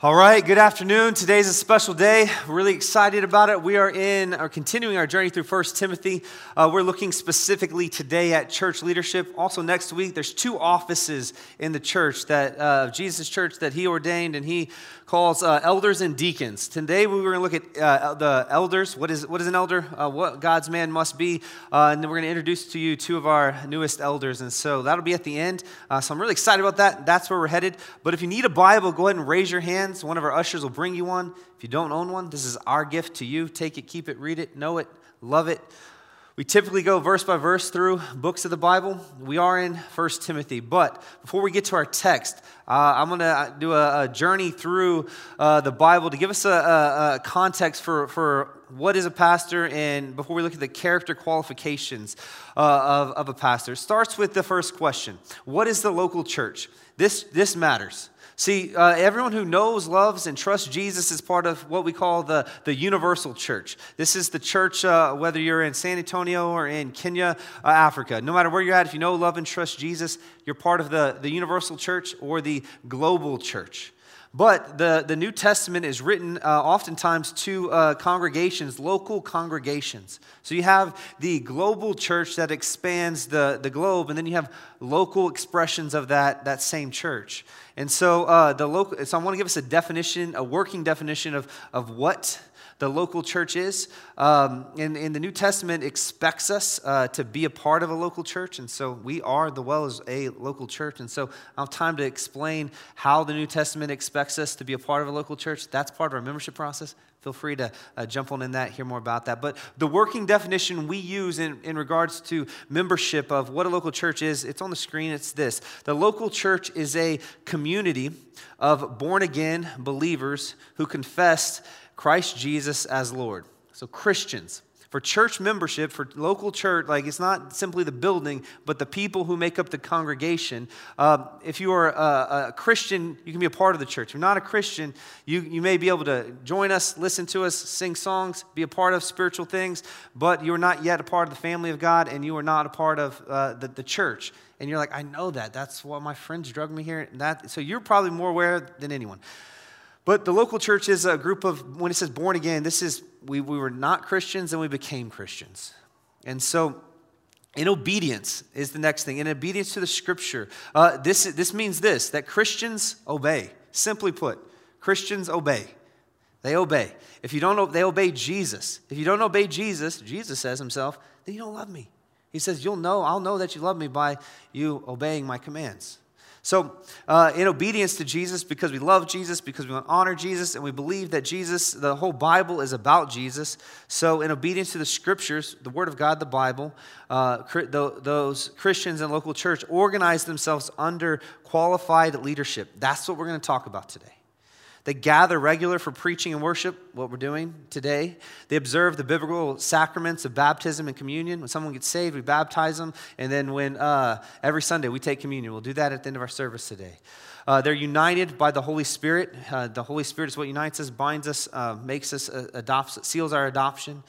All right, good afternoon. Today's a special day. We're really excited about it. We are in, are continuing our journey through 1 Timothy. Uh, we're looking specifically today at church leadership. Also, next week, there's two offices in the church that uh, Jesus' church that he ordained, and he calls uh, elders and deacons. Today we are going to look at uh, the elders. What is, what is an elder? Uh, what God's man must be. Uh, and then we're going to introduce to you two of our newest elders. And so that'll be at the end. So I'm really excited about that. That's where we're headed. But if you need a Bible, go ahead and raise your hands. One of our ushers will bring you one. If you don't own one, this is our gift to you. Take it, keep it, read it, know it, love it. We typically go verse by verse through books of the Bible. We are in 1 Timothy. But before we get to our text, uh, I'm going to do a, a, journey through uh, the Bible to give us a, a, a, context for, for what is a pastor and before we look at the character qualifications uh, of, of a pastor. It starts with the first question What is the local church? This, this matters. See, uh, everyone who knows, loves, and trusts Jesus is part of what we call the, the universal church. This is the church, uh, whether you're in San Antonio or in Kenya, uh, Africa. No matter where you're at, if you know, love, and trust Jesus, you're part of the, the universal church or the global church. But the, the New Testament is written uh, oftentimes to uh, congregations, local congregations. So you have the global church that expands the, the globe, and then you have local expressions of that, that same church. And so uh, the local, so I want to give us a definition, a working definition of, of what the local church is. Um, and, and the New Testament expects us uh, to be a part of a local church, and so we are the well as a local church. And so I have time to explain how the New Testament expects us to be a part of a local church. That's part of our membership process. Feel free to uh, jump on in that, hear more about that. But the working definition we use in, in regards to membership of what a local church is, it's on the screen. It's this The local church is a community of born again believers who confess Christ Jesus as Lord. So, Christians. For church membership, for local church, like it's not simply the building, but the people who make up the congregation. Uh, if you are a, a, Christian, you can be a part of the church. If you're not a Christian, you, you may be able to join us, listen to us, sing songs, be a part of spiritual things, but you are not yet a part of the family of God and you are not a part of uh, the, the church. And you're like, I know that. That's what my friends drug me here. And That, so you're probably more aware than anyone. But the local church is a group of, when it says born again, this is, we, we were not Christians and we became Christians. And so, in obedience is the next thing. In obedience to the scripture, uh, this, this means this that Christians obey. Simply put, Christians obey. They obey. If you don't, they obey Jesus. If you don't obey Jesus, Jesus says himself, then you don't love me. He says, You'll know, I'll know that you love me by you obeying my commands. So, uh, in obedience to Jesus, because we love Jesus, because we want to honor Jesus, and we believe that Jesus, the whole Bible is about Jesus. So, in obedience to the scriptures, the Word of God, the Bible, uh, those Christians in local church organize themselves under qualified leadership. That's what we're going to talk about today. They gather regular for preaching and worship, what we're doing today. They observe the biblical sacraments of baptism and communion. When someone gets saved, we baptize them. And then when uh, every Sunday we take communion. We'll do that at the end of our service today. Uh, they're united by the Holy Spirit. Uh, the Holy Spirit is what unites us, binds us, uh, makes us, uh, adopts, seals our adoption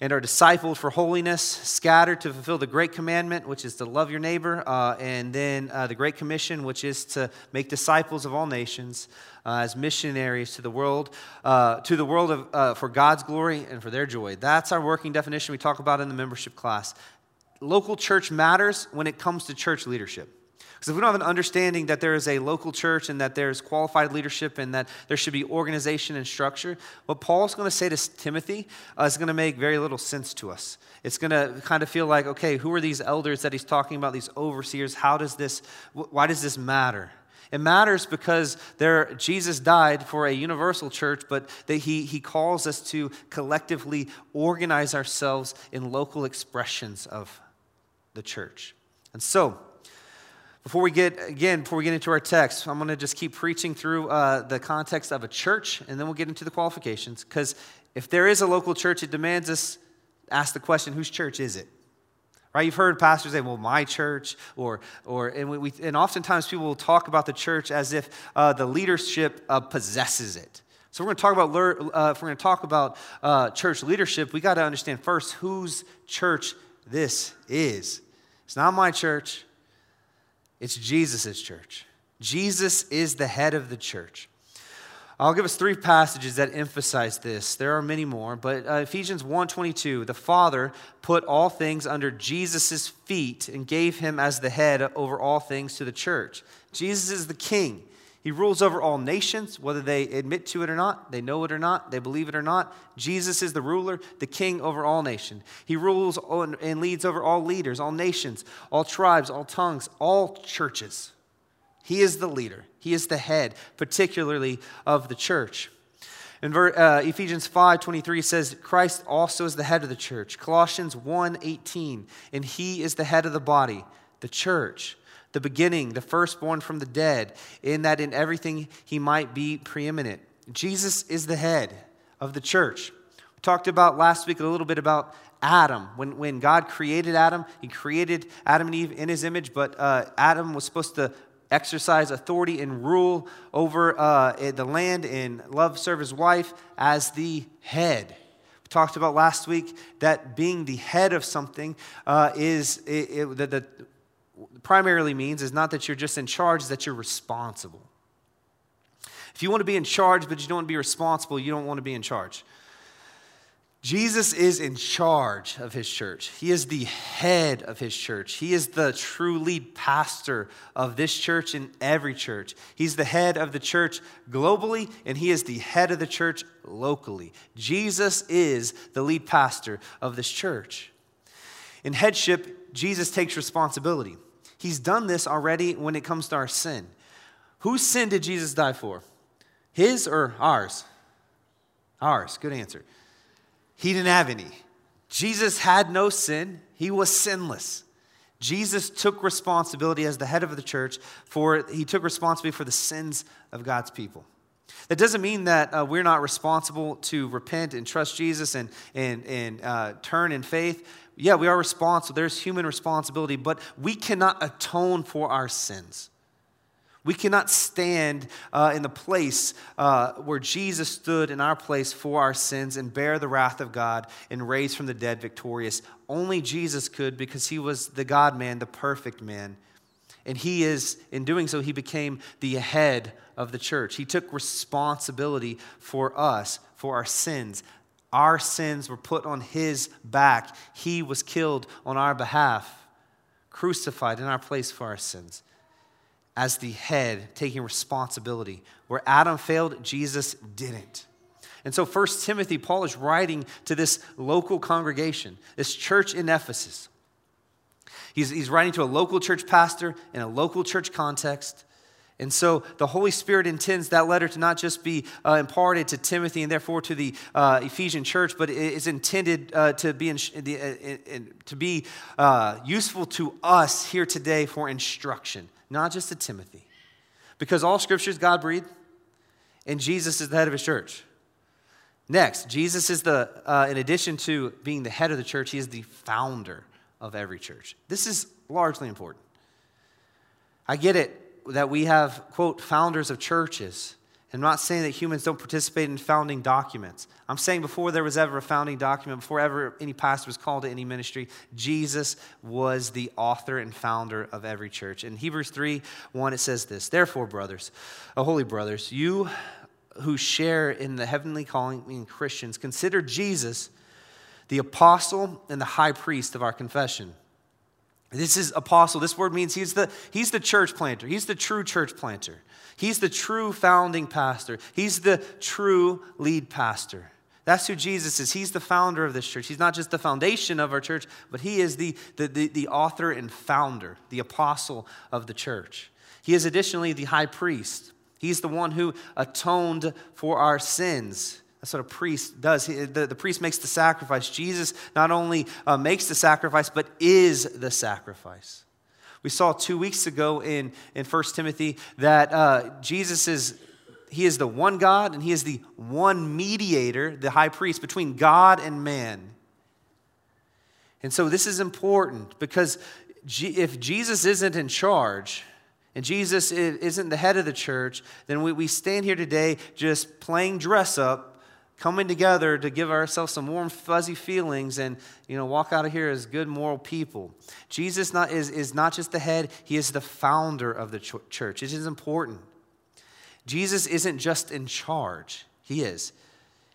and are discipled for holiness, scattered to fulfill the great commandment, which is to love your neighbor, uh, and then uh, the great commission, which is to make disciples of all nations uh, as missionaries to the world, uh, to the world of, uh, for God's glory and for their joy. That's our working definition we talk about in the membership class. Local church matters when it comes to church leadership. Because if we don't have an understanding that there is a local church and that there's qualified leadership and that there should be organization and structure, what Paul's going to say to Timothy uh, is going to make very little sense to us. It's going to kind of feel like, okay, who are these elders that he's talking about, these overseers? How does this, why does this matter? It matters because there, Jesus died for a universal church, but that he, he calls us to collectively organize ourselves in local expressions of the church. And so, before we get, again, before we get into our text, I'm going to just keep preaching through uh, the context of a church, and then we'll get into the qualifications. Because if there is a local church, it demands us ask the question, whose church is it? Right? You've heard pastors say, well, my church, or, or and, we, and oftentimes people will talk about the church as if uh, the leadership uh, possesses it. So we're going to talk about, uh, if we're going to talk about uh, church leadership, we got to understand first whose church this is. It's not my church. It's Jesus' church. Jesus is the head of the church. I'll give us three passages that emphasize this. There are many more, but uh, Ephesians 1:22, the Father put all things under Jesus' feet and gave him as the head over all things to the church. Jesus is the king. He rules over all nations, whether they admit to it or not, they know it or not, they believe it or not. Jesus is the ruler, the king over all nations. He rules and leads over all leaders, all nations, all tribes, all tongues, all churches. He is the leader, he is the head, particularly of the church. In uh, Ephesians 5:23 says Christ also is the head of the church. Colossians 1:18 and he is the head of the body, the church the beginning, the firstborn from the dead, in that in everything he might be preeminent. Jesus is the head of the church. We talked about last week a little bit about Adam. When, when God created Adam, he created Adam and Eve in his image, but uh, Adam was supposed to exercise authority and rule over uh, the land and love, serve his wife as the head. We talked about last week that being the head of something uh, is it, it, the, the primarily means is not that you're just in charge, that you're responsible. If you want to be in charge, but you don't want to be responsible, you don't want to be in charge. Jesus is in charge of his church. He is the head of his church. He is the true lead pastor of this church and every church. He's the head of the church globally, and he is the head of the church locally. Jesus is the lead pastor of this church. In headship, Jesus takes responsibility. He's done this already when it comes to our sin. Whose sin did Jesus die for? His or ours? Ours. Good answer. He didn't have any. Jesus had no sin, he was sinless. Jesus took responsibility as the head of the church for he took responsibility for the sins of God's people. That doesn't mean that uh, we're not responsible to repent and trust Jesus and, and, and uh, turn in faith yeah, we are responsible. There's human responsibility, but we cannot atone for our sins. We cannot stand uh, in the place uh, where Jesus stood in our place for our sins and bear the wrath of God and raise from the dead victorious. Only Jesus could because he was the God man, the perfect man. And he is, in doing so, he became the head of the church. He took responsibility for us, for our sins. Our sins were put on his back. He was killed on our behalf, crucified in our place for our sins. As the head, taking responsibility. Where Adam failed, Jesus didn't. And so, First Timothy, Paul is writing to this local congregation, this church in Ephesus. He's, he's writing to a local church pastor in a local church context. And so the Holy Spirit intends that letter to not just be uh, imparted to Timothy and therefore to the uh, Ephesian church, but it is intended uh, to be, in, to be uh, useful to us here today for instruction, not just to Timothy. Because all scriptures God breathed, and Jesus is the head of his church. Next, Jesus is the, uh, in addition to being the head of the church, he is the founder of every church. This is largely important. I get it that we have, quote, founders of churches. I'm not saying that humans don't participate in founding documents. I'm saying before there was ever a founding document, before ever any pastor was called to any ministry, Jesus was the author and founder of every church. In Hebrews 3 1, it says this Therefore, brothers, oh, holy brothers, you who share in the heavenly calling, meaning Christians, consider Jesus the apostle and the high priest of our confession. This is apostle. This word means he's the, he's the church planter. He's the true church planter. He's the true founding pastor. He's the true lead pastor. That's who Jesus is. He's the founder of this church. He's not just the foundation of our church, but he is the, the, the, the author and founder, the apostle of the church. He is additionally the high priest. He's the one who atoned for our sins. That's what a priest does. He, the, the priest makes the sacrifice. Jesus not only uh, makes the sacrifice, but is the sacrifice. We saw two weeks ago in, in 1 Timothy that uh, Jesus is, he is the one God and he is the one mediator, the high priest, between God and man. And so this is important because if Jesus isn't in charge, and Jesus isn't the head of the church, then we, we stand here today just playing dress up coming together to give ourselves some warm, fuzzy feelings and you know, walk out of here as good moral people. Jesus not, is, is not just the head, he is the founder of the ch- church. It is important. Jesus isn't just in charge, He is.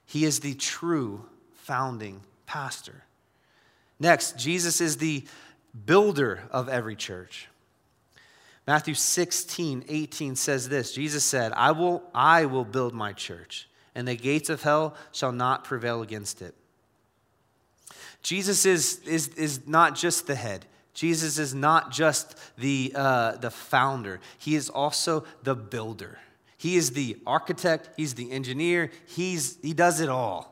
He is the true founding pastor. Next, Jesus is the builder of every church. Matthew 16, 18 says this Jesus said, I will, I will build my church, and the gates of hell shall not prevail against it. Jesus is, is, is not just the head. Jesus is not just the, uh, the founder. He is also the builder. He is the architect, he's the engineer, he's, he does it all.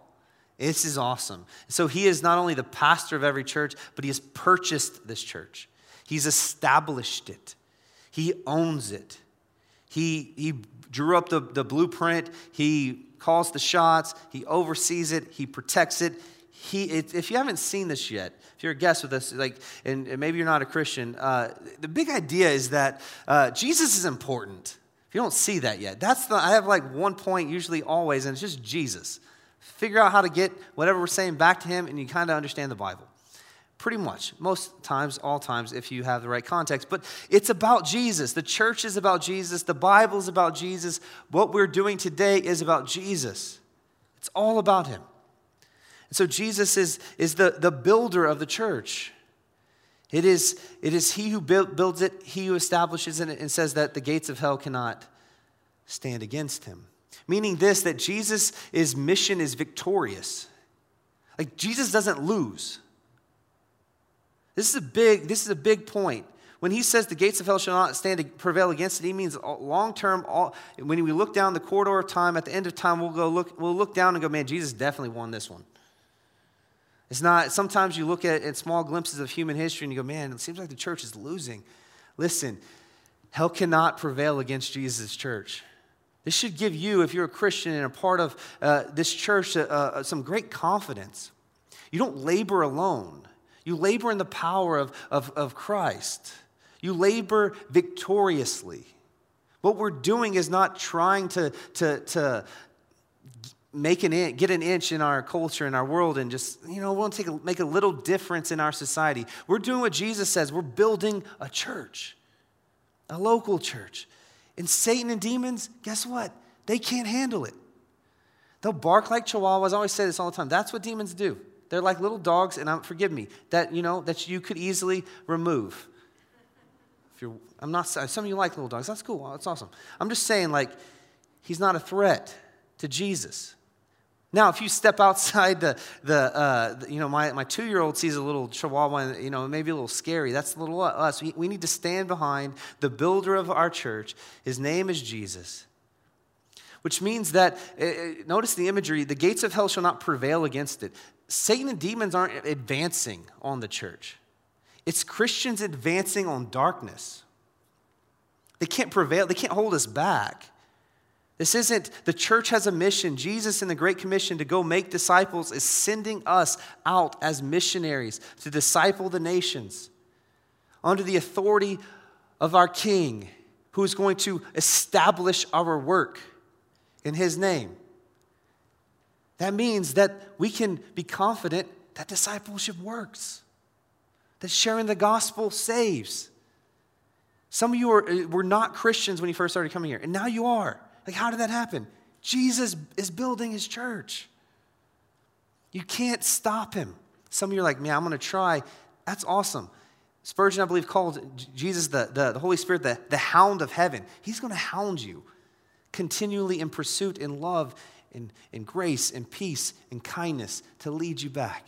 This is awesome. So he is not only the pastor of every church, but he has purchased this church. He's established it. He owns it. He, he drew up the, the blueprint. He calls the shots. He oversees it. He protects it. He, if you haven't seen this yet, if you're a guest with us, like, and, maybe you're not a Christian, uh, the big idea is that uh, Jesus is important. If you don't see that yet, that's the, I have like one point usually always, and it's just Jesus. Figure out how to get whatever we're saying back to him, and you kind of understand the Bible. Pretty much, most times, all times, if you have the right context. But it's about Jesus. The church is about Jesus. The Bible is about Jesus. What we're doing today is about Jesus. It's all about him. And so Jesus is, is the, the builder of the church. It is, it is he who build, builds it, he who establishes it, and says that the gates of hell cannot stand against him. Meaning this, that Jesus' mission is victorious. Like Jesus doesn't lose. This is a big, this is a big point. When he says the gates of hell shall not stand to prevail against it, he means long term. When we look down the corridor of time, at the end of time, we'll go look. We'll look down and go, man, Jesus definitely won this one. It's not, sometimes you look at, at small glimpses of human history and you go, man, it seems like the church is losing. Listen, hell cannot prevail against Jesus' church. This should give you, if you're a Christian and a part of uh, this church, uh, uh, some great confidence. You don't labor alone, you labor in the power of, of, of Christ. You labor victoriously. What we're doing is not trying to, to, to make an in, get an inch in our culture in our world and just you know we'll take a, make a little difference in our society. We're doing what jesus says. We're building a church a local church. And satan and demons guess what? They can't handle it. They'll bark like chihuahuas. I always say this all the time. That's what demons do they're like little dogs and I'm, forgive me that you know that you could easily remove if you're i'm not some of you like little dogs that's cool that's awesome i'm just saying like he's not a threat to jesus now, if you step outside the, the uh, you know, my, my two year old sees a little chihuahua, and, you know, maybe a little scary. That's a little us. We, we need to stand behind the builder of our church. His name is Jesus. Which means that, uh, uh, notice the imagery, the gates of hell shall not prevail against it. Satan and demons aren't advancing on the church, it's Christians advancing on darkness. They can't prevail, they can't hold us back. This isn't, the church has a mission. Jesus in the Great Commission to go make disciples is sending us out as missionaries to disciple the nations under the authority of our King, who is going to establish our work in His name. That means that we can be confident that discipleship works, that sharing the gospel saves. Some of you are, uh, were not Christians when you first started coming here, and now you are. Like, how did that happen? Jesus is building his church. You can't stop him. Some of you are like, man, I'm going to try. That's awesome. Spurgeon, I believe, called Jesus the, the, the Holy Spirit the, the hound of heaven. He's going to hound you continually in pursuit, in love, in, in grace, in peace, and kindness to lead you back,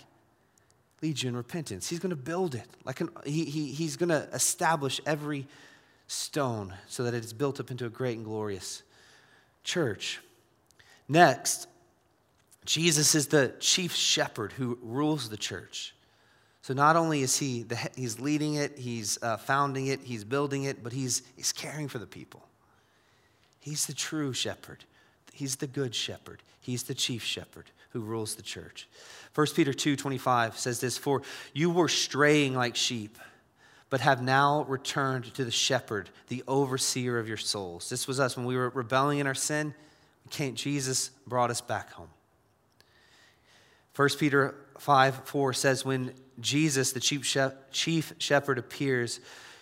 lead you in repentance. He's going to build it. Like an, he, he, he's going to establish every stone so that it is built up into a great and glorious church. Next, Jesus is the chief shepherd who rules the church. So not only is he the, he's leading it, he's uh, founding it, he's building it, but he's, he's caring for the people. He's the true shepherd. He's the good shepherd. He's the chief shepherd who rules the church. 1 Peter 2:25 says this, "For you were straying like sheep, but have now returned to the shepherd, the overseer of your souls. This was us when we were rebelling in our sin. Jesus brought us back home. 1 Peter 5 4 says, When Jesus, the chief, shepherd, appears,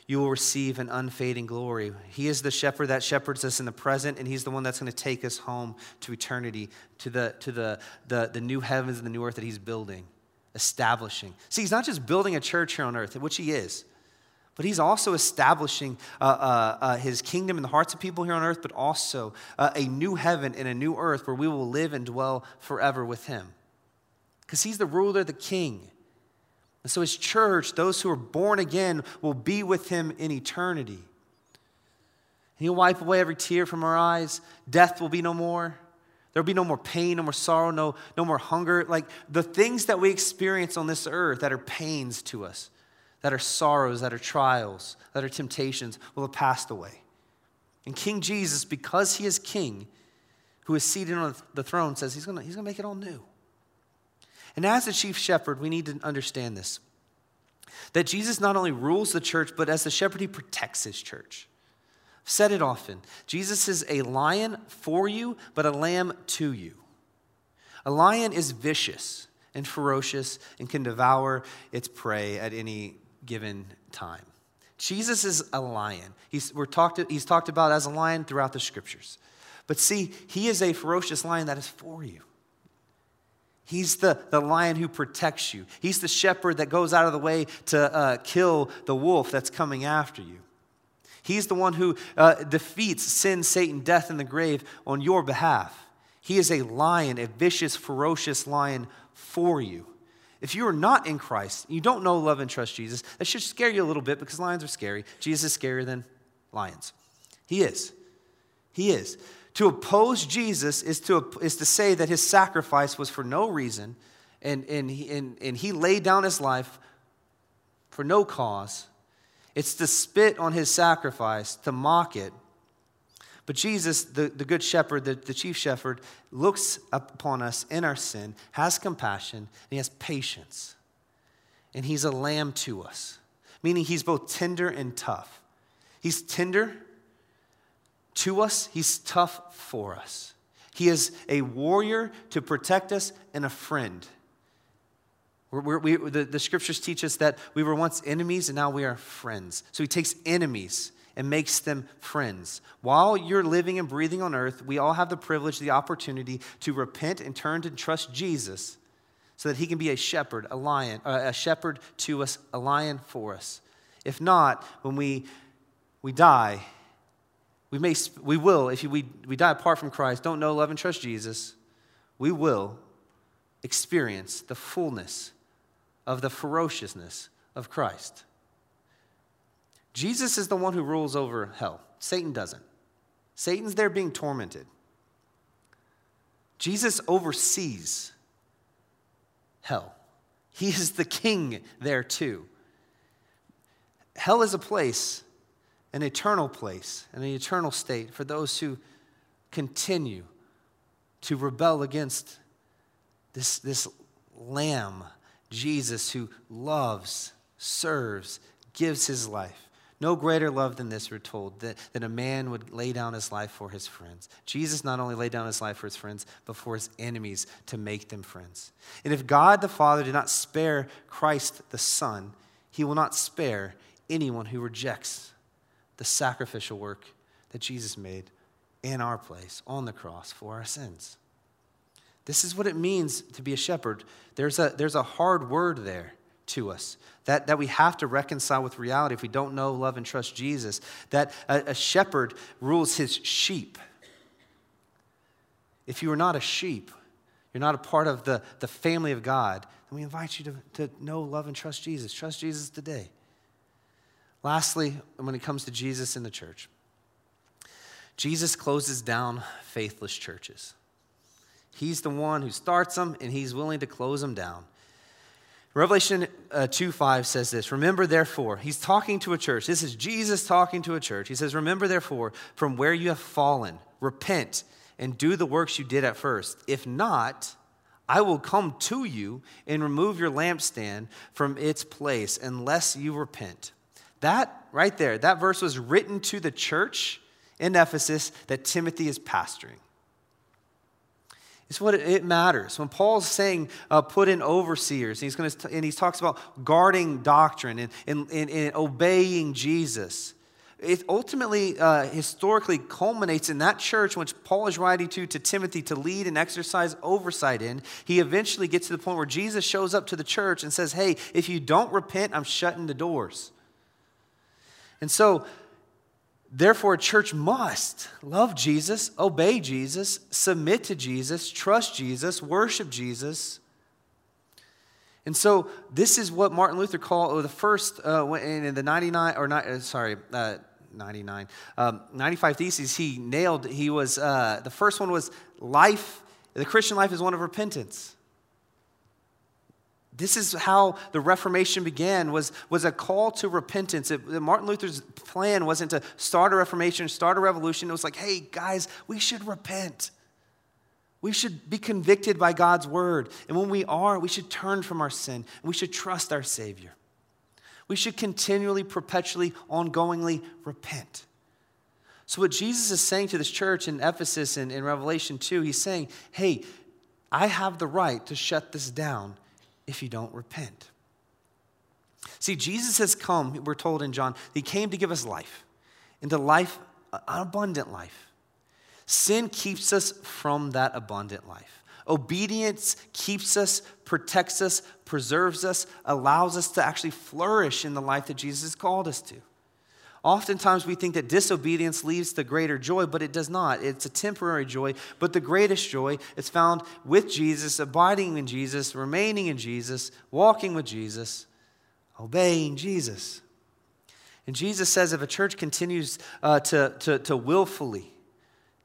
you will receive an unfading glory. He is the shepherd that shepherds us in the present, and he's the one that's going to take us home to eternity, to the, to the, the, the new heavens and the new earth that he's building, establishing. See, he's not just building a church here on earth, which he is, but he's also establishing uh, uh, uh, his kingdom in the hearts of people here on earth, but also uh, a new heaven and a new earth where we will live and dwell forever with him. Because he's the ruler, the king. And so, his church, those who are born again, will be with him in eternity. And he'll wipe away every tear from our eyes. Death will be no more. There'll be no more pain, no more sorrow, no, no more hunger. Like the things that we experience on this earth that are pains to us, that are sorrows, that are trials, that are temptations, will have passed away. And King Jesus, because he is king, who is seated on the throne, says he's going he's to make it all new. And as the chief shepherd, we need to understand this that Jesus not only rules the church, but as the shepherd, he protects his church. I've said it often Jesus is a lion for you, but a lamb to you. A lion is vicious and ferocious and can devour its prey at any given time. Jesus is a lion. He's, we're talked, he's talked about as a lion throughout the scriptures. But see, he is a ferocious lion that is for you. He's the, the lion who protects you. He's the shepherd that goes out of the way to uh, kill the wolf that's coming after you. He's the one who uh, defeats sin, Satan, death, and the grave on your behalf. He is a lion, a vicious, ferocious lion for you. If you are not in Christ, you don't know, love, and trust Jesus, that should scare you a little bit because lions are scary. Jesus is scarier than lions. He is. He is. To oppose Jesus is to, is to say that his sacrifice was for no reason and, and, he, and, and he laid down his life for no cause. It's to spit on his sacrifice, to mock it. But Jesus, the, the good shepherd, the, the chief shepherd, looks upon us in our sin, has compassion, and he has patience. And he's a lamb to us, meaning he's both tender and tough. He's tender to us, he's tough for us. He is a warrior to protect us and a friend. We're, we, the, the scriptures teach us that we were once enemies and now we are friends. So he takes enemies and makes them friends. While you're living and breathing on earth, we all have the privilege, the opportunity to repent and turn to trust Jesus so that he can be a shepherd, a lion, uh, a shepherd to us, a lion for us. If not, when we, we die, we, may, we will, if we, we die apart from Christ, don't know, love, and trust Jesus, we will experience the fullness of the ferociousness of Christ. Jesus is the one who rules over hell. Satan doesn't. Satan's there being tormented. Jesus oversees hell. He is the king there too. Hell is a place an eternal place and an eternal state for those who continue to rebel against this, this lamb, Jesus, who loves, serves, gives his life. No greater love than this, we're told, that, that a man would lay down his life for his friends. Jesus not only laid down his life for his friends, but for his enemies to make them friends. And if God the Father did not spare Christ the Son, he will not spare anyone who rejects the sacrificial work that Jesus made in our place on the cross for our sins. This is what it means to be a shepherd. There's a, there's a hard word there to us that, that we have to reconcile with reality if we don't know, love, and trust Jesus. That a, a shepherd rules his sheep. If you are not a sheep, you're not a part of the, the family of God, then we invite you to, to know, love, and trust Jesus. Trust Jesus today. Lastly, when it comes to Jesus in the church, Jesus closes down faithless churches. He's the one who starts them and he's willing to close them down. Revelation uh, 2 5 says this Remember, therefore, he's talking to a church. This is Jesus talking to a church. He says, Remember, therefore, from where you have fallen, repent and do the works you did at first. If not, I will come to you and remove your lampstand from its place unless you repent. That right there, that verse was written to the church in Ephesus that Timothy is pastoring. It's what it, matters. When Paul's saying uh, put in overseers, and he's, to, and he talks about guarding doctrine and, and, and, and obeying Jesus, it ultimately, uh, historically, culminates in that church which Paul is writing to, to Timothy to lead and exercise oversight in. He eventually gets to the point where Jesus shows up to the church and says, Hey, if you don't repent, I'm shutting the doors. And so, therefore, a church must love Jesus, obey Jesus, submit to Jesus, trust Jesus, worship Jesus. And so, this is what Martin Luther called the first uh, in the 99, or not, uh, sorry, uh, 99. Um, 95 Theses he nailed. He was, uh, the first one was life, the Christian life is one of repentance. This is how the Reformation began, was, was a call to repentance. It, Martin Luther's plan wasn't to start a reformation, start a revolution. It was like, hey, guys, we should repent. We should be convicted by God's word. And when we are, we should turn from our sin. And we should trust our Savior we should continually, perpetually, ongoingly repent. So, what Jesus is saying to this church in Ephesus and in Revelation 2, he's saying, hey, I have the right to shut this down if you don't repent. See, Jesus has come, we're told in John, he came to give us life, into life, an abundant life. Sin keeps us from that abundant life. Obedience keeps us, protects us, preserves us, allows us to actually flourish in the life that Jesus called us to. Oftentimes we think that disobedience leads to greater joy, but it does not. It's a temporary joy, but the greatest joy is found with Jesus, abiding in Jesus, remaining in Jesus, walking with Jesus, obeying Jesus. And Jesus says if a church continues uh, to, to, to willfully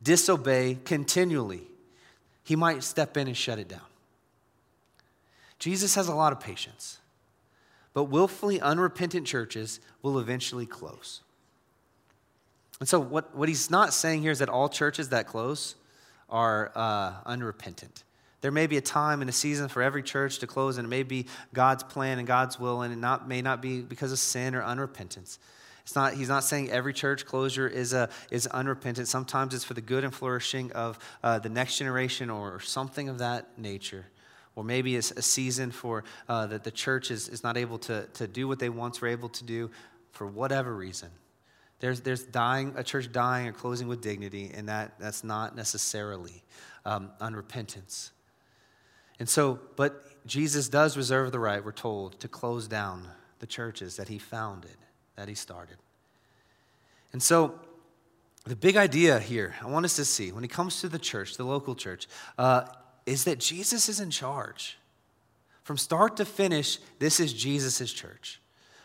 disobey continually, he might step in and shut it down. Jesus has a lot of patience, but willfully unrepentant churches will eventually close. And so, what, what he's not saying here is that all churches that close are uh, unrepentant. There may be a time and a season for every church to close, and it may be God's plan and God's will, and it not, may not be because of sin or unrepentance. It's not, he's not saying every church closure is, a, is unrepentant. Sometimes it's for the good and flourishing of uh, the next generation or, something of that nature. Or maybe it's a season for uh, that the church is, is not able to, to do what they once were able to do for whatever reason. There's, there's dying, a church dying or closing with dignity, and that, that's not necessarily um, unrepentance. And so, but Jesus does reserve the right, we're told, to close down the churches that he founded that he started. And so, the big idea here, I want us to see when it comes to the church, the local church, uh, is that Jesus is in charge. From start to finish, this is Jesus' church.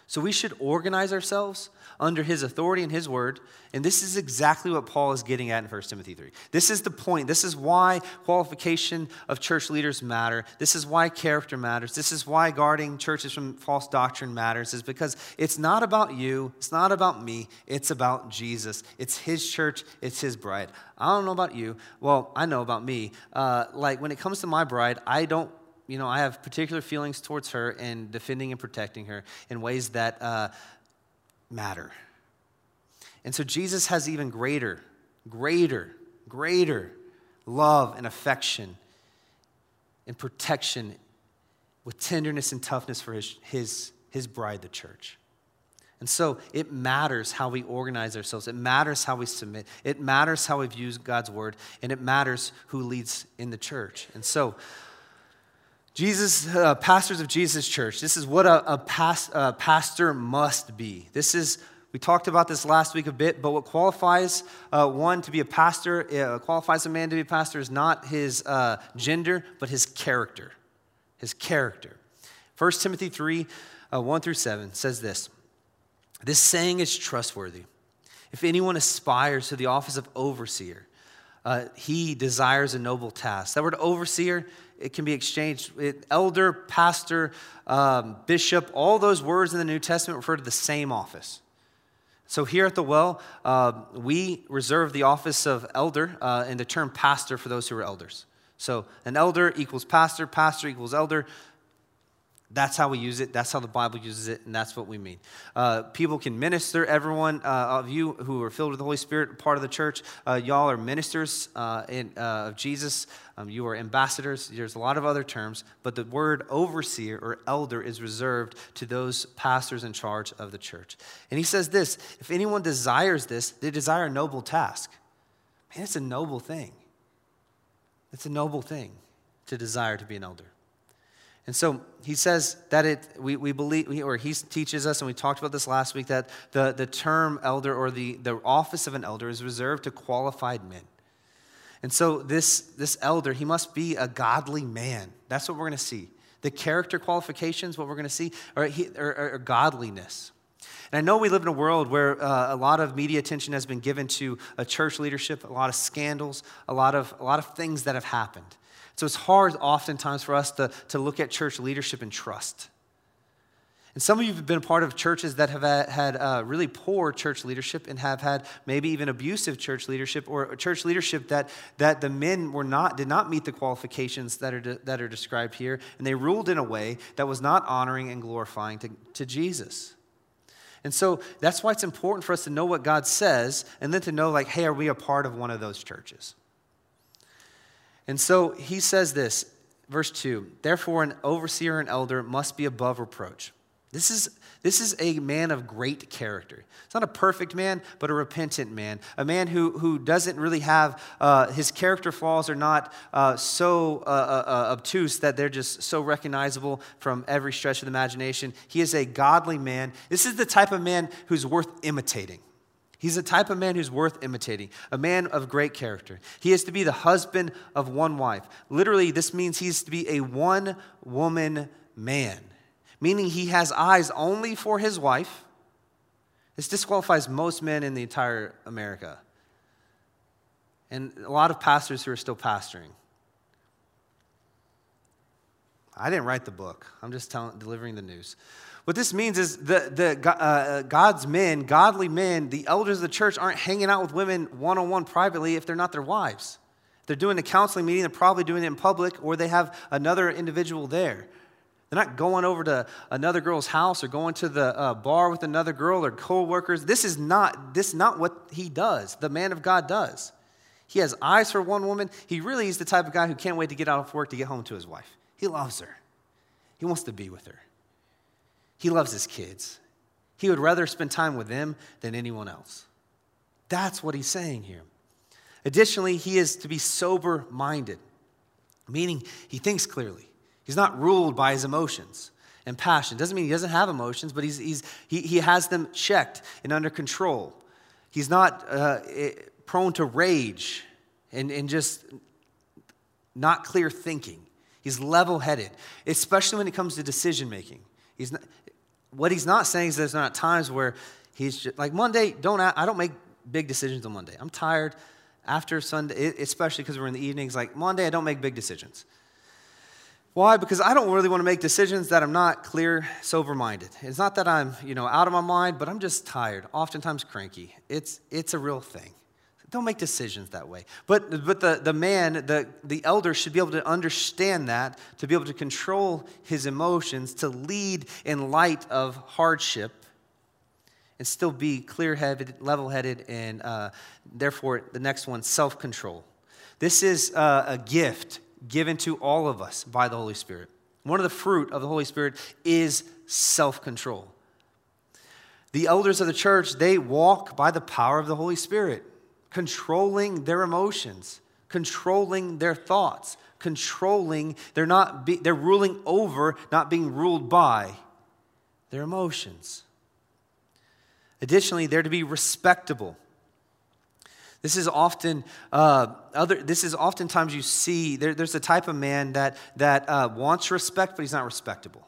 So we should organize ourselves under his authority and his word. And this is exactly what Paul is getting at in 1 Timothy 3. This is the point. This is why qualification of church leaders matter. This is why character matters. This is why guarding churches from false doctrine matters, is because it's not about you, it's not about me, it's about Jesus. It's his church, it's his bride. I don't know about you. Well, I know about me. Uh, like when it comes to my bride, I don't you know, I have particular feelings towards her and defending and protecting her in ways that uh, matter. And so Jesus has even greater, greater, greater love and affection and protection with tenderness and toughness for his, his, his bride, the church. And so it matters how we organize ourselves. It matters how we submit. It matters how we view God's word. And it matters who leads in the church. And so, Jesus, uh, pastors of Jesus Church, this is what a, a, past, a pastor must be. This is, we talked about this last week a bit, but what qualifies uh, one to be a pastor, uh, qualifies a man to be a pastor is not his uh, gender, but his character. His character. 1 Timothy 3 uh, 1 through 7 says this This saying is trustworthy. If anyone aspires to the office of overseer, uh, he desires a noble task. That word overseer it can be exchanged. It, elder, pastor, um, bishop, all those words in the New Testament refer to the same office. So here at the well, uh, we reserve the office of elder uh, and the term pastor for those who are elders. So an elder equals pastor, pastor equals elder. That's how we use it. That's how the Bible uses it, and that's what we mean. Uh, people can minister. Everyone uh, of you who are filled with the Holy Spirit, part of the church, uh, y'all are ministers uh, in, uh, of Jesus. Um, you are ambassadors. There's a lot of other terms, but the word overseer or elder is reserved to those pastors in charge of the church. And he says this if anyone desires this, they desire a noble task. Man, it's a noble thing. It's a noble thing to desire to be an elder. And so he says that it, we, we believe, or he teaches us, and we talked about this last week, that the, the term elder or the, the office of an elder is reserved to qualified men. And so this, this elder, he must be a godly man. That's what we're going to see. The character qualifications, what we're going to see, are, are godliness. And I know we live in a world where uh, a lot of media attention has been given to a church leadership, a lot of scandals, a lot of, a lot of things that have happened. So it's hard oftentimes for us to, to look at church leadership and trust. And some of you have been a part of churches that have had uh, really poor church leadership and have had maybe even abusive church leadership or church leadership that, that the men were not, did not meet the qualifications that are, de, that are described here, and they ruled in a way that was not honoring and glorifying to, to Jesus. And so that's why it's important for us to know what God says and then to know, like, hey, are we a part of one of those churches? And so he says this, verse 2 Therefore, an overseer and elder must be above reproach. This is, this is a man of great character. It's not a perfect man, but a repentant man. A man who, who doesn't really have, uh, his character flaws are not uh, so uh, uh, uh obtuse that they're just so recognizable from every stretch of the imagination. He is a godly man. This is the type of man who's worth imitating. He's the type of man who's worth imitating, a man of great character. He is to be the husband of one wife. Literally, this means he's to be a one woman man, meaning he has eyes only for his wife. This disqualifies most men in the entire America. And a lot of pastors who are still pastoring. I didn't write the book, I'm just telling, delivering the news. What this means is the, the, uh, God's men, godly men, the elders of the church aren't hanging out with women one on one privately if they're not their wives. If they're doing a counseling meeting, they're probably doing it in public or they have another individual there. They're not going over to another girl's house or going to the uh, bar with another girl or co-workers. This is not this is not what he does. The man of God does. He has eyes for one woman. He really is the type of guy who can't wait to get out of work to get home to his wife. He loves her. He wants to be with her. He loves his kids. He would rather spend time with them than anyone else. That's what he's saying here. Additionally, he is to be sober minded, meaning he thinks clearly. He's not ruled by his emotions and passion. Doesn't mean he doesn't have emotions, but he's, he's, he, he has them checked and under control. He's not uh, eh, prone to rage and, and just not clear thinking. He's level headed, especially when it comes to decision making. He's not, what he's not saying is there's not times where he's just, like Monday. Don't I don't make big decisions on Monday. I'm tired after Sunday, especially because we're in the evenings. Like Monday, I don't make big decisions. Why? Because I don't really want to make decisions that I'm not clear, sober minded. It's not that I'm, you know, out of my mind, but I'm just tired, oftentimes cranky. It's, it's a real thing. Don't make decisions that way. But, but the, the man, the, the elder, should be able to understand that, to be able to control his emotions, to lead in light of hardship, and still be clear headed, level headed, and uh, therefore, the next one, self control. This is uh, a gift given to all of us by the Holy Spirit. One of the fruit of the Holy Spirit is self control. The elders of the church, they walk by the power of the Holy Spirit controlling their emotions, controlling their thoughts, controlling, they're not be, they're ruling over, not being ruled by their emotions. Additionally, they're to be respectable. This is often uh, other. This is oftentimes you see there, there's a type of man that that uh, wants respect, but he's not respectable.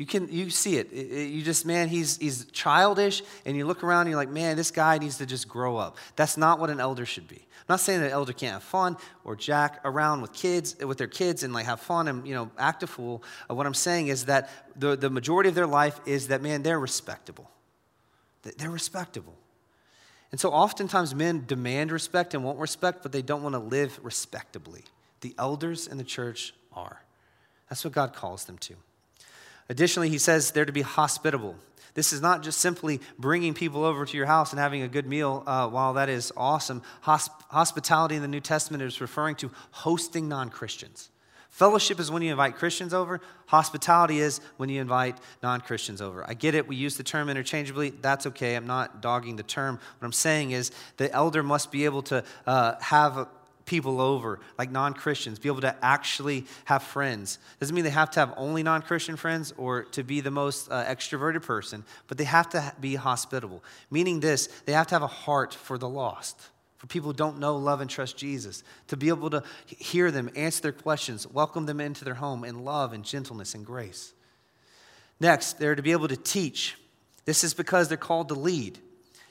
You can you see it. You just man, he's he's childish, and you look around and you're like, man, this guy needs to just grow up. That's not what an elder should be. I'm not saying that an elder can't have fun or jack around with kids with their kids and like have fun and you know act a fool. Uh, what I'm saying is that the, the majority of their life is that man, they're respectable. They're respectable. And so oftentimes men demand respect and want respect, but they don't want to live respectably. The elders in the church are. That's what God calls them to. Additionally, he says they're to be hospitable. This is not just simply bringing people over to your house and having a good meal. Uh, while that is awesome, Hosp- hospitality in the New Testament is referring to hosting non Christians. Fellowship is when you invite Christians over. Hospitality is when you invite non Christians over. I get it. We use the term interchangeably. That's okay. I'm not dogging the term. What I'm saying is the elder must be able to uh, have people over, like non Christians, be able to actually have friends. Doesn't mean they have to have only non Christian friends or to be the most uh, extroverted person, but they have to be hospitable. Meaning this, they have to have a heart for the lost, for people who don't know, love, and trust Jesus, to be able to hear them, answer their questions, welcome them into their home in love and gentleness and grace. Next, they're to be able to teach. This is because they're called to lead.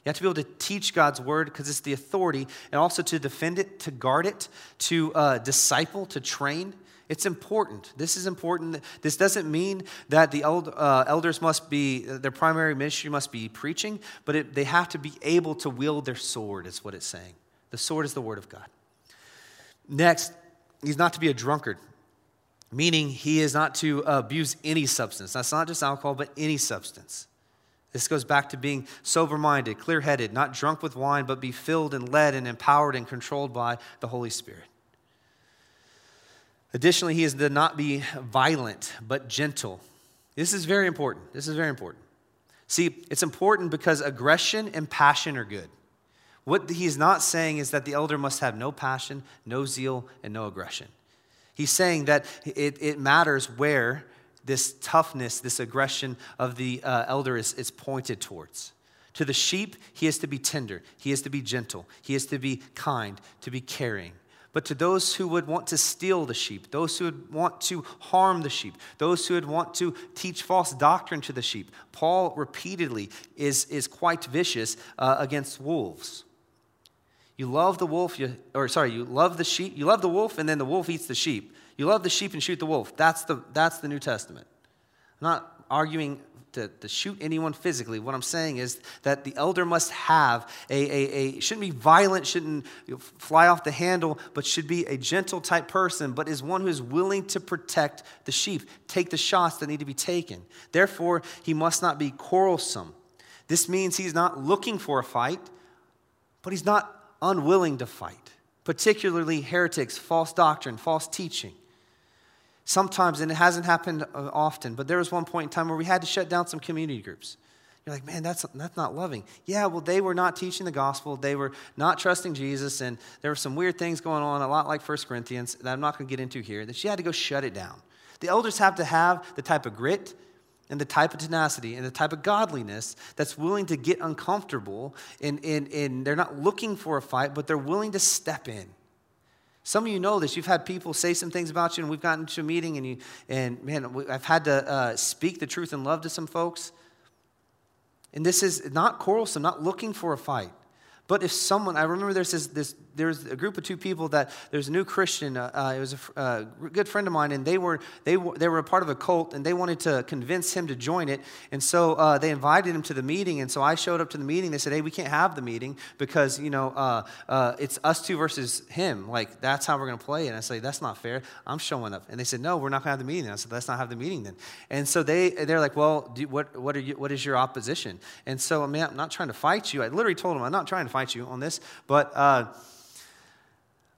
Have to be able to teach God's word because it's the authority, and also to defend it, to guard it, to uh, disciple, to train. It's important. This is important. This doesn't mean that the uh, elders must be, their primary ministry must be preaching, but it, they have to be able to wield their sword, is what it's saying. The sword is the word of God. Next, he's not to be a drunkard, meaning he is not to abuse any substance. That's not just alcohol, but any substance. This goes back to being sober minded, clear headed, not drunk with wine, but be filled and led and empowered and controlled by the Holy Spirit. Additionally, he is to not be violent, but gentle. This is very important. This is very important. See, it's important because aggression and passion are good. What he's not saying is that the elder must have no passion, no zeal, and no aggression. He's saying that it, it matters where this toughness, this aggression of the uh, elder is, is pointed towards. To the sheep, he is to be tender, he is to be gentle, he is to be kind, to be caring. But to those who would want to steal the sheep, those who would want to harm the sheep, those who would want to teach false doctrine to the sheep, Paul repeatedly is, is quite vicious uh, against wolves. You love the wolf, you, or sorry, you love the sheep, you love the wolf, and then the wolf eats the sheep. You love the sheep and shoot the wolf. That's the, that's the New Testament. I'm not arguing to, to shoot anyone physically. What I'm saying is that the elder must have a, a, a shouldn't be violent, shouldn't fly off the handle, but should be a gentle type person, but is one who is willing to protect the sheep, take the shots that need to be taken. Therefore, he must not be quarrelsome. This means he's not looking for a fight, but he's not unwilling to fight, particularly heretics, false doctrine, false teaching. Sometimes, and it hasn't happened uh, often, but there was one point in time where we had to shut down some community groups. You're like, man, that's, that's not loving. Yeah, well, they were not teaching the gospel. They were not trusting Jesus, and there were some weird things going on, a lot like 1 Corinthians, that I'm not going to get into here, that she had to go shut it down. The elders have to have the type of grit and the type of tenacity and the type of godliness that's willing to get uncomfortable, and, and, and they're not looking for a fight, but they're willing to step in. Some of you know this. You've had people say some things about you, and we've gotten to a meeting, and you, and man, I've had to uh, speak the truth and love to some folks. And this is not quarrelsome, not looking for a fight. But if someone, I remember there's this, this there's a group of two people that there's a new Christian. Uh, uh, it was a uh, good friend of mine, and they were they were, they were a part of a cult, and they wanted to convince him to join it. And so uh, they invited him to the meeting. And so I showed up to the meeting. They said, "Hey, we can't have the meeting because you know uh, uh, it's us two versus him. Like that's how we're going to play it." And I said, "That's not fair. I'm showing up." And they said, "No, we're not going to have the meeting." And I said, "Let's not have the meeting then." And so they they're like, "Well, do, what what are you? What is your opposition?" And so I mean, I'm not trying to fight you. I literally told him, "I'm not trying to fight you on this, but."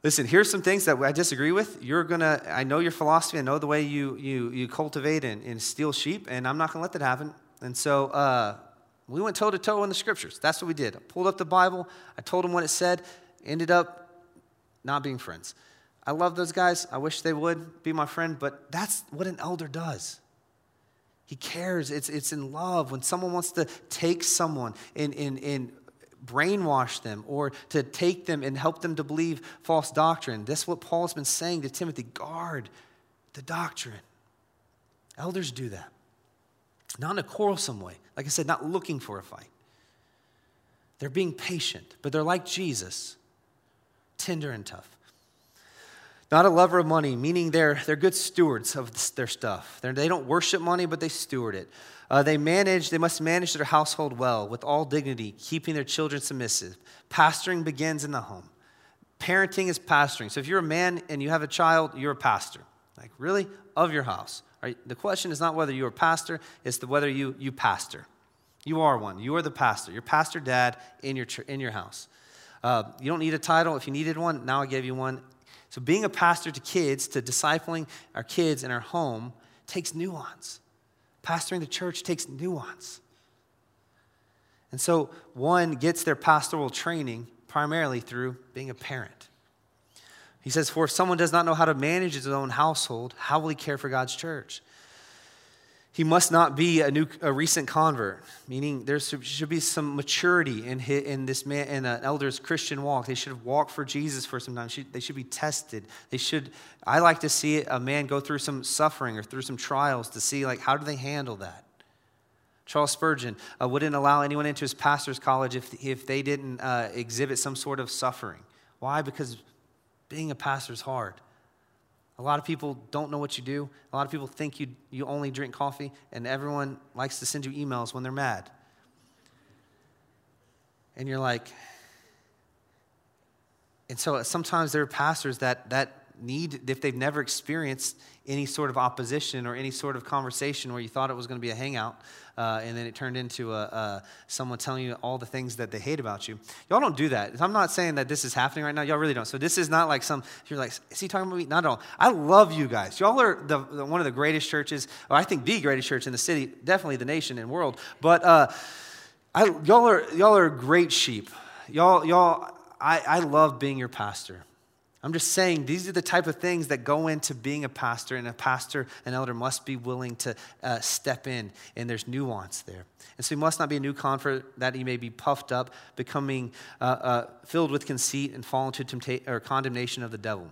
Listen, here's some things that I disagree with. You're gonna, I know your philosophy, I know the way you you you cultivate and, and steal sheep, and I'm not gonna let that happen. And so uh, we went toe to toe in the scriptures. That's what we did. I pulled up the Bible, I told him what it said, ended up not being friends. I love those guys. I wish they would be my friend, but that's what an elder does. He cares. It's, it's in love. When someone wants to take someone in, in, in brainwash them or to take them and help them to believe false doctrine. That's what Paul's been saying to Timothy guard the doctrine. Elders do that. Not in a quarrelsome way. Like I said, not looking for a fight. They're being patient, but they're like Jesus, tender and tough. Not a lover of money, meaning they're, they're good stewards of their stuff. They're, they do not worship money, but they steward it. Uh, they manage, they must manage their household well, with all dignity, keeping their children submissive. Pastoring begins in the home. Parenting is pastoring. So if you're a man and you have a child, you're a pastor. Like, really? Of your house. Right? The question is not whether you're a pastor, it's the whether you, you pastor. You are one. You are the pastor. You're pastor dad in your, in your house. Uh, you don't need a title. If you needed one, now I gave you one. So, being a pastor to kids, to discipling our kids in our home, takes nuance. Pastoring the church takes nuance. And so, one gets their pastoral training primarily through being a parent. He says, For if someone does not know how to manage his own household, how will he care for God's church? He must not be a new, a recent convert, meaning there should be some maturity in, his, in this man, in an elder's Christian walk. They should have walked for Jesus for some time. They should be tested. They should. I like to see a man go through some suffering or through some trials to see like how do they handle that. Charles Spurgeon uh, wouldn't allow anyone into his pastor's college if, if they didn't uh, exhibit some sort of suffering. Why? Because being a pastor is hard. A lot of people don't know what you do. A lot of people think you, you only drink coffee, and everyone likes to send you emails when they're mad. And you're like, and so sometimes there are pastors that, that need, if they've never experienced any sort of opposition or any sort of conversation where you thought it was going to be a hangout, uh, and then it turned into a, a, someone telling you all the things that they hate about you. Y'all don't do that. I'm not saying that this is happening right now. Y'all really don't. So this is not like some, you're like, is he talking about me? Not at all. I love you guys. Y'all are the, the one of the greatest churches, or I think the greatest church in the city, definitely the nation and world. But uh, I, y'all, are, y'all are great sheep. Y'all, y'all I, I love being your pastor. I'm just saying these are the type of things that go into being a pastor, and a pastor, an elder must be willing to uh, step in, and there's nuance there. And so he must not be a new convert that he may be puffed up, becoming uh, uh, filled with conceit and fall into temptation or condemnation of the devil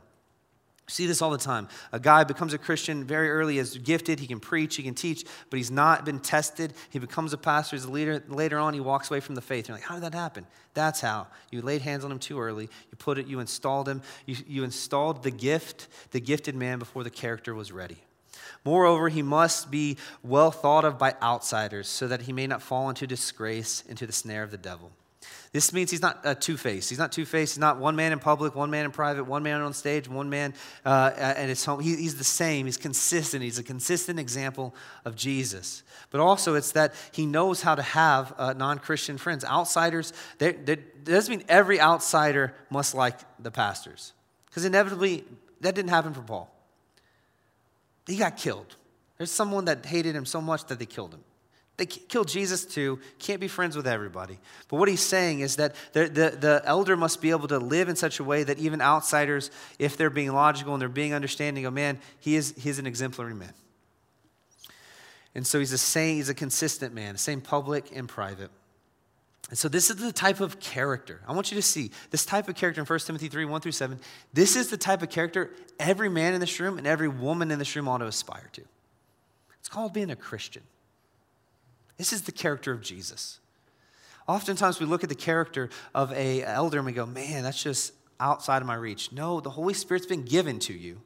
see this all the time. A guy becomes a Christian very early, is gifted, he can preach, he can teach, but he's not been tested. He becomes a pastor, he's a leader. Later on, he walks away from the faith. You're like, how did that happen? That's how. You laid hands on him too early. You put it, you installed him. You, you installed the gift, the gifted man, before the character was ready. Moreover, he must be well thought of by outsiders so that he may not fall into disgrace, into the snare of the devil. This means he's not uh, two faced. He's not two faced. He's not one man in public, one man in private, one man on stage, one man uh, at his home. He, he's the same. He's consistent. He's a consistent example of Jesus. But also, it's that he knows how to have uh, non Christian friends. Outsiders, that doesn't mean every outsider must like the pastors. Because inevitably, that didn't happen for Paul. He got killed. There's someone that hated him so much that they killed him. They killed Jesus too, can't be friends with everybody. But what he's saying is that the, the, the, elder must be able to live in such a way that even outsiders, if they're being logical and they're being understanding, oh man, he is, he is an exemplary man. And so he's a same, he's a consistent man, same public and private. And so this is the type of character. I want you to see this type of character in 1 Timothy 3, 1 through 7. This is the type of character every man in this room and every woman in this room ought to aspire to. It's called being a Christian. This is the character of Jesus. Oftentimes we look at the character of a elder and we go, man, that's just outside of my reach. No, the Holy Spirit's been given to you.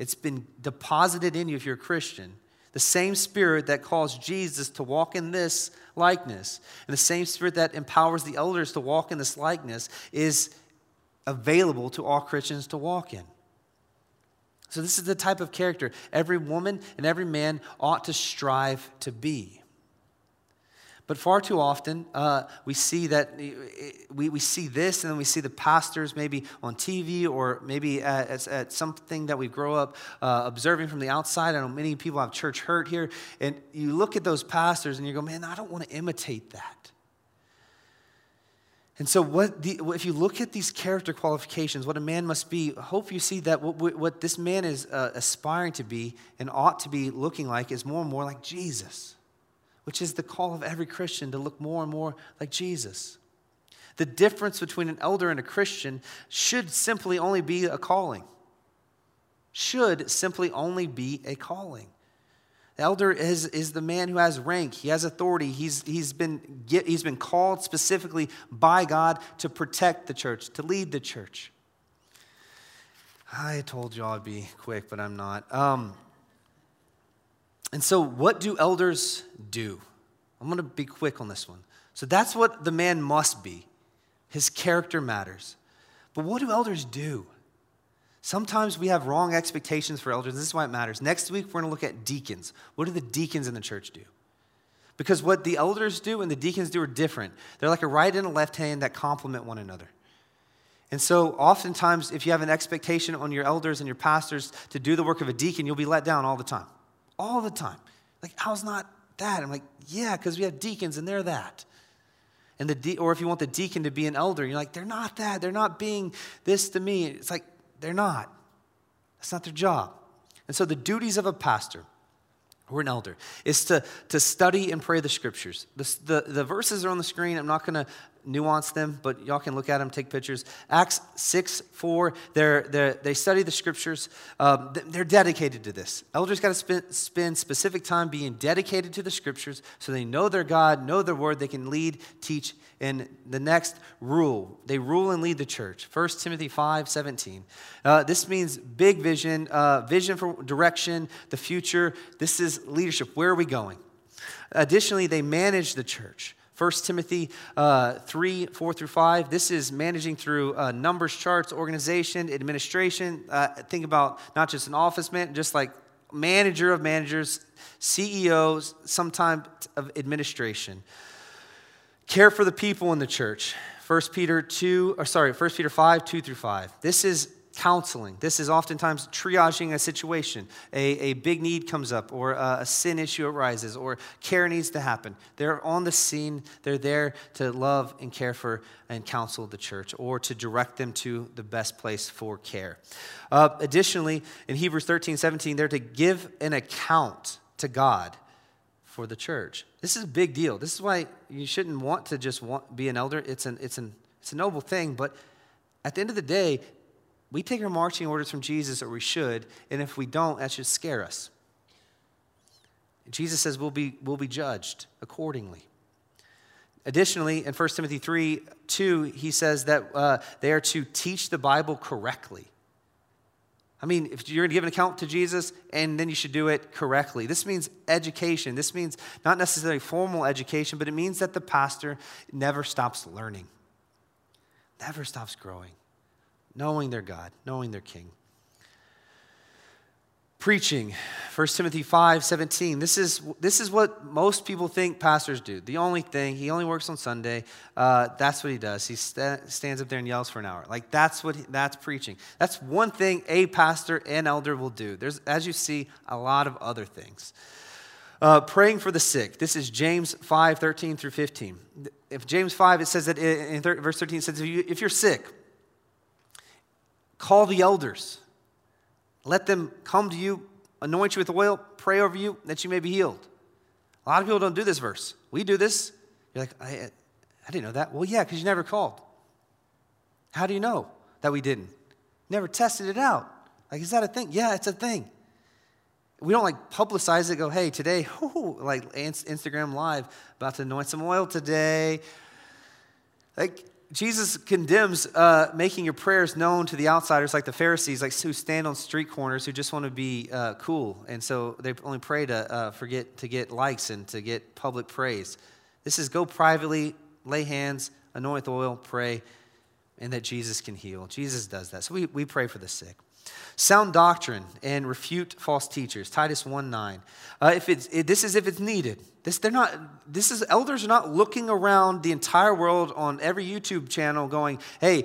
It's been deposited in you if you're a Christian. The same spirit that caused Jesus to walk in this likeness, and the same spirit that empowers the elders to walk in this likeness, is available to all Christians to walk in. So, this is the type of character every woman and every man ought to strive to be. But far too often, uh, we see that we, we see this, and then we see the pastors maybe on TV or maybe at, at something that we grow up uh, observing from the outside. I know many people have church hurt here, and you look at those pastors and you go, man, I don't want to imitate that. And so, what the, if you look at these character qualifications, what a man must be, I hope you see that what, what this man is uh, aspiring to be and ought to be looking like is more and more like Jesus, which is the call of every Christian to look more and more like Jesus. The difference between an elder and a Christian should simply only be a calling. Should simply only be a calling. Elder is, is the man who has rank, he has authority, he's, he's, been, get, he's been called specifically by God to protect the church, to lead the church. I told you I'd be quick, but I'm not. Um, and so, what do elders do? I'm going to be quick on this one. So, that's what the man must be. His character matters. But what do elders do? Sometimes we have wrong expectations for elders. This is why it matters. Next week, we're going to look at deacons. What do the deacons in the church do? Because what the elders do and the deacons do are different. They're like a right and a left hand that complement one another. And so, oftentimes, if you have an expectation on your elders and your pastors to do the work of a deacon, you'll be let down all the time. All the time. Like, how's not that? I'm like, yeah, because we have deacons and they're that. And the de- or if you want the deacon to be an elder, you're like, they're not that. They're not being this to me. It's like, they're not. That's not their job. And so the duties of a pastor or an elder is to, to study and pray the scriptures. The, the, the verses are on the screen. I'm not going to nuance them, but y'all can look at them, take pictures. Acts 6 4, they're, they're, they study the scriptures. Um, they're dedicated to this. Elders got to spend, spend specific time being dedicated to the scriptures so they know their God, know their word, they can lead, teach. And the next rule, they rule and lead the church. 1 Timothy 5 17. Uh, this means big vision, uh, vision for direction, the future. This is leadership. Where are we going? Additionally, they manage the church. 1 Timothy uh, 3, 4 through 5. This is managing through uh, numbers, charts, organization, administration. Uh, think about not just an office man, just like manager of managers, CEOs, sometimes of administration. Care for the people in the church. 1 Peter 2, or sorry, 1 Peter 5, 2 through 5. This is counseling. This is oftentimes triaging a situation. A, a big need comes up, or a, a, sin issue arises, or care needs to happen. They're on the scene. They're there to love and care for and counsel the church, or to direct them to the best place for care. Uh, additionally, in Hebrews 13, 17, they're to give an account to God for the church. This is a big deal. This is why you shouldn't want to just want, be an elder. It's, an, it's, an, it's a noble thing, but at the end of the day, we take our marching orders from Jesus, or we should, and if we don't, that should scare us. Jesus says we'll be, we'll be judged accordingly. Additionally, in 1 Timothy 3 2, he says that uh, they are to teach the Bible correctly. I mean, if you're going to give an account to Jesus, and then you should do it correctly. This means education. This means not necessarily formal education, but it means that the pastor never stops learning, never stops growing knowing their God, knowing their King. Preaching, 1 Timothy 5 17. This is, this is what most people think pastors do. The only thing, he only works on Sunday. Uh, that's what he does. He st- stands up there and yells for an hour. Like, that's what he, that's preaching. That's one thing a pastor and elder will do. There's, as you see, a lot of other things. Uh, praying for the sick. This is James 5 13 through 15. If James 5, it says that in verse 13, it says, if, you, if you're sick, Call the elders. Let them come to you, anoint you with oil, pray over you that you may be healed. A lot of people don't do this verse. We do this. You're like, I, I didn't know that. Well, yeah, because you never called. How do you know that we didn't? Never tested it out. Like, is that a thing? Yeah, it's a thing. We don't like publicize it, go, hey, today, like Instagram Live, about to anoint some oil today. Like, Jesus condemns uh, making your prayers known to the outsiders, like the Pharisees, like who stand on street corners, who just want to be uh, cool, and so they only pray to uh, forget to get likes and to get public praise. This is go privately, lay hands, anoint oil, pray, and that Jesus can heal. Jesus does that. So we, we pray for the sick. Sound doctrine and refute false teachers. Titus 1 9. Uh, if it's, it, this is if it's needed. This, they're not, this is, elders are not looking around the entire world on every YouTube channel going, hey,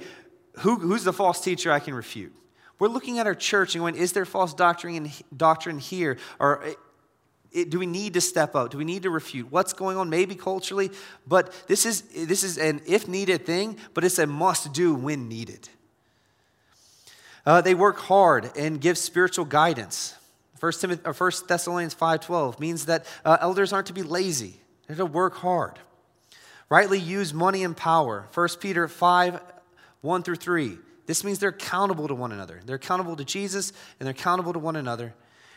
who, who's the false teacher I can refute? We're looking at our church and going, is there false doctrine, doctrine here? Or it, do we need to step up? Do we need to refute? What's going on? Maybe culturally, but this is, this is an if needed thing, but it's a must do when needed. Uh, they work hard and give spiritual guidance. 1, Timothy, or 1 Thessalonians 5.12 means that uh, elders aren't to be lazy. They're to work hard. Rightly use money and power. 1 Peter 5, 1 through 3. This means they're accountable to one another. They're accountable to Jesus and they're accountable to one another.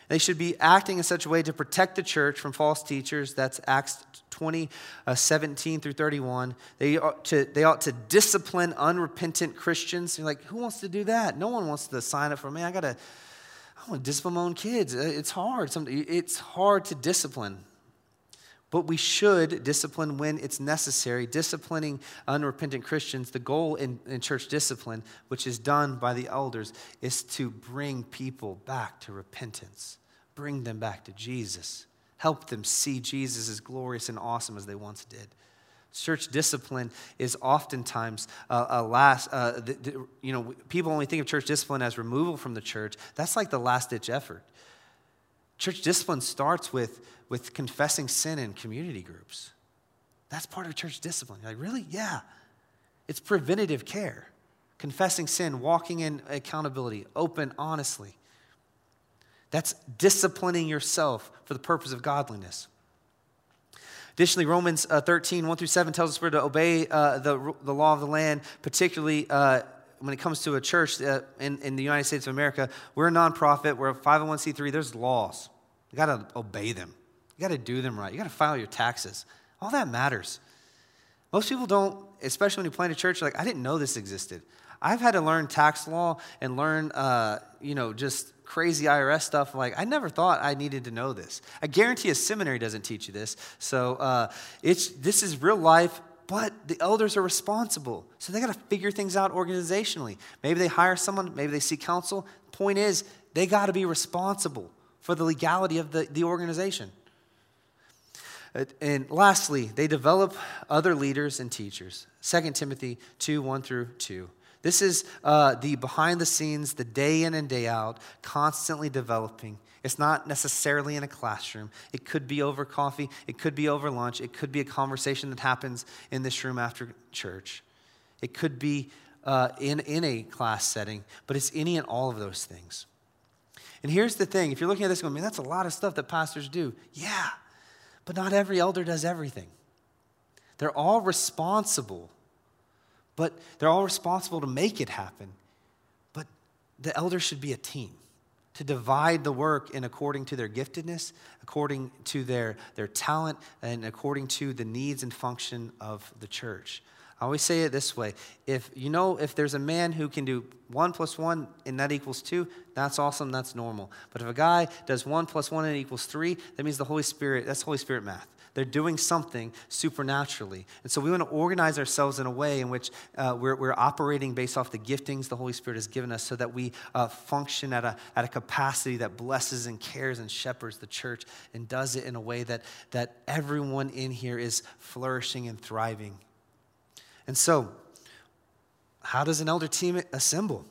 They should be acting in such a way to protect the church from false teachers. That's Acts 20, uh, 17 through 31. They ought, to, they ought to discipline unrepentant Christians. You're like, who wants to do that? No one wants to sign up for me. I got to, I want to discipline my own kids. Uh, it's hard. It's hard to discipline. But we should discipline when it's necessary. Disciplining unrepentant Christians, the goal in, in church discipline, which is done by the elders, is to bring people back to repentance, bring them back to Jesus, help them see Jesus as glorious and awesome as they once did. Church discipline is oftentimes uh, a last, uh, the, the, you know, people only think of church discipline as removal from the church. That's like the last ditch effort. Church discipline starts with, with confessing sin in community groups. That's part of church discipline. You're like, really? Yeah. It's preventative care. Confessing sin, walking in accountability, open, honestly. That's disciplining yourself for the purpose of godliness. Additionally, Romans uh, 13, 1 through 7 tells us we're to obey uh, the, the law of the land, particularly uh, when it comes to a church uh, in, in the United States of America. We're a nonprofit, we're a 501c3, there's laws. You got to obey them, you got to do them right, you got to file your taxes. All that matters. Most people don't, especially when you plant a church, like, I didn't know this existed. I've had to learn tax law and learn, uh, you know, just crazy IRS stuff. Like, I never thought I needed to know this. I guarantee a seminary doesn't teach you this. So uh, it's, this is real life, but the elders are responsible. So they got to figure things out organizationally. Maybe they hire someone, maybe they seek counsel. Point is, they got to be responsible for the legality of the, the organization. And lastly, they develop other leaders and teachers. 2 Timothy 2 1 through 2. This is uh, the behind the scenes, the day in and day out, constantly developing. It's not necessarily in a classroom. It could be over coffee. It could be over lunch. It could be a conversation that happens in this room after church. It could be uh, in, in a class setting, but it's any and all of those things. And here's the thing if you're looking at this going, man, that's a lot of stuff that pastors do. Yeah, but not every elder does everything. They're all responsible but they're all responsible to make it happen. But the elders should be a team to divide the work in according to their giftedness, according to their, their talent, and according to the needs and function of the church. I always say it this way if you know if there's a man who can do one plus one and that equals two, that's awesome, that's normal. But if a guy does one plus one and it equals three, that means the Holy Spirit, that's Holy Spirit math. They're doing something supernaturally. And so we want to organize ourselves in a way in which uh, we're, we're, operating based off the giftings the Holy Spirit has given us so that we uh, function at a, at a capacity that blesses and cares and shepherds the church and does it in a way that, that everyone in here is flourishing and thriving. And so, how does an elder team assemble?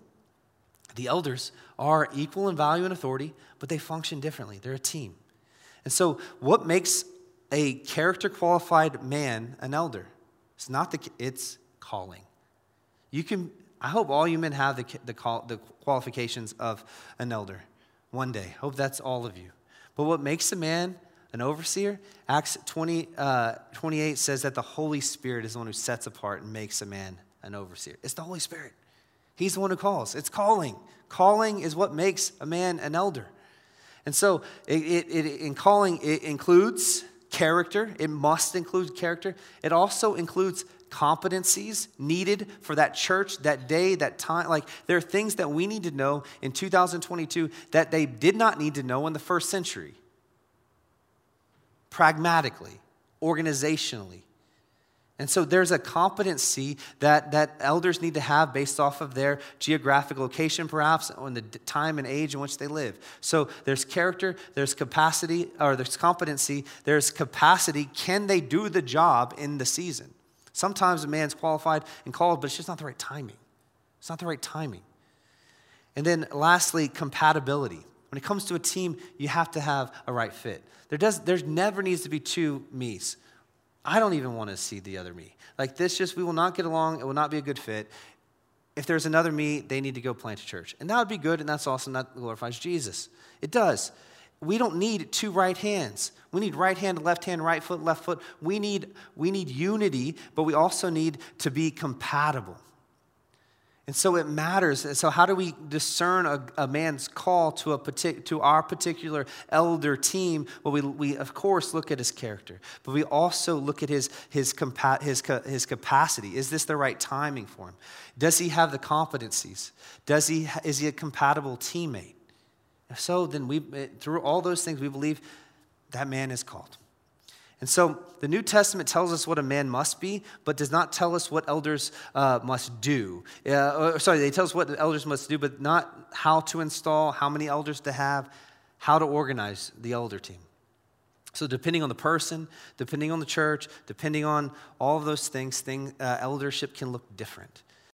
The elders are equal in value and authority, but they function differently. They're a team. And so, what makes a character qualified man an elder. It's not the, it's calling. You can, I hope all you men have the, the, call, the qualifications of an elder one day. Hope that's all of you. But what makes a man an overseer? Acts 20, uh, 28 says that the Holy Spirit is the one who sets apart and makes a man an overseer. It's the Holy Spirit. He's the one who calls. It's calling. Calling is what makes a man an elder. And so, it, it, it in calling, it includes character. It must include character. It also includes competencies needed for that church, that day, that time. Like, there are things that we need to know in 2022 that they did not need to know in the first century. Pragmatically, organizationally, and so there's a competency that, that elders need to have based off of their geographic location, perhaps, and the time and age in which they live. So there's character, there's capacity, or there's competency, there's capacity. Can they do the job in the season? Sometimes a man's qualified and called, but it's just not the right timing. It's not the right timing. And then lastly, compatibility. When it comes to a team, you have to have a right fit. There, does, there never needs to be two me's. I don't even want to see the other me. Like this, just we will not get along. It will not be a good fit. If there's another me, they need to go plant a church. And that would be good, and that's awesome. That glorifies Jesus. It does. We don't need two right hands. We need right hand, left hand, right foot, left foot. We need, we need unity, but we also need to be compatible. And so it matters. And so, how do we discern a, a man's call to, a partic- to our particular elder team? Well, we, we, of course, look at his character, but we also look at his, his, compa- his, his capacity. Is this the right timing for him? Does he have the competencies? Does he, is he a compatible teammate? If so, then we, eh, through all those things, we believe that man is called. And so the New Testament tells us what a man must be, but does not tell us what elders uh, must do. Uh, or, sorry, they tell us what the elders must do, but not how to install, how many elders to have, how to organize the elder team. So, depending on the person, depending on the church, depending on all of those things, thing, uh, eldership can look different.